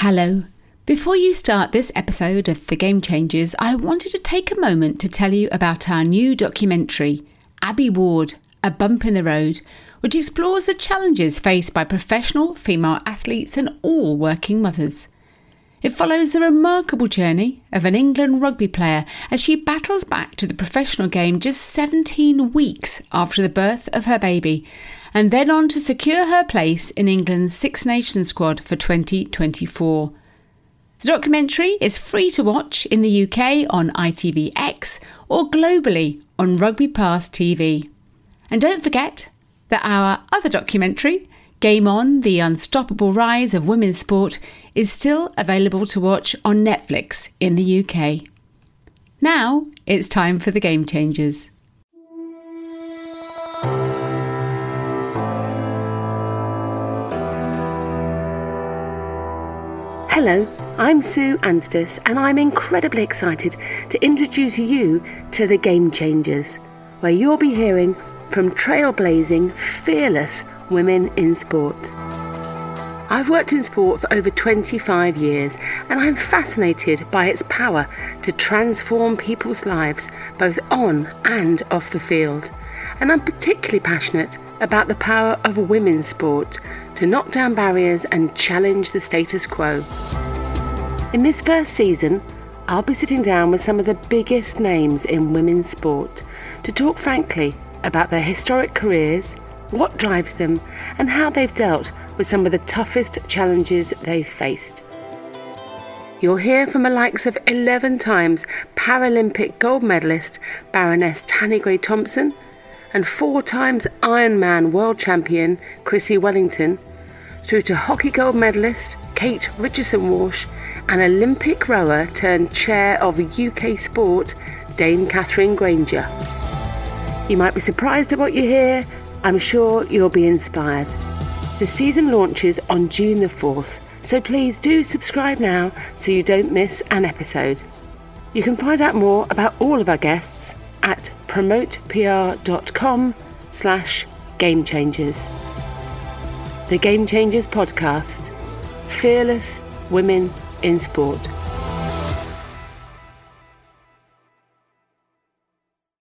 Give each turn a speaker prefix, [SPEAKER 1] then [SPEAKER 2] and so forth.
[SPEAKER 1] Hello. Before you start this episode of The Game Changers, I wanted to take a moment to tell you about our new documentary, Abbie Ward A Bump in the Road, which explores the challenges faced by professional female athletes and all working mothers. It follows the remarkable journey of an England rugby player as she battles back to the professional game just 17 weeks after the birth of her baby and then on to secure her place in England's Six Nations squad for 2024. The documentary is free to watch in the UK on ITVX or globally on Rugby Pass TV. And don't forget that our other documentary, Game On The Unstoppable Rise of Women's Sport, is still available to watch on Netflix in the UK. Now it's time for the Game Changers.
[SPEAKER 2] Hello, I'm Sue Anstiss, and I'm incredibly excited to introduce you to the Game Changers, where you'll be hearing from trailblazing, fearless women in sport. I've worked in sport for over 25 years, and I'm fascinated by its power to transform people's lives both on and off the field. And I'm particularly passionate about the power of women's sport to knock down barriers and challenge the status quo. In this first season, I'll be sitting down with some of the biggest names in women's sport to talk frankly about their historic careers, what drives them, and how they've dealt with some of the toughest challenges they've faced. You'll hear from the likes of 11 times Paralympic gold medalist Baroness Tanni Grey Thompson and four times Ironman world champion Chrissie Wellington, through to hockey gold medalist Kate Richardson Walsh and Olympic rower turned chair of UK sport Dame Katherine Grainger. You might be surprised at what you hear. I'm sure you'll be inspired. The season launches on June the 4th, so please do subscribe now so you don't miss an episode. You can find out more about all of our guests at promotepr.com slash game changers. The Game Changers podcast. Fearless women in sport.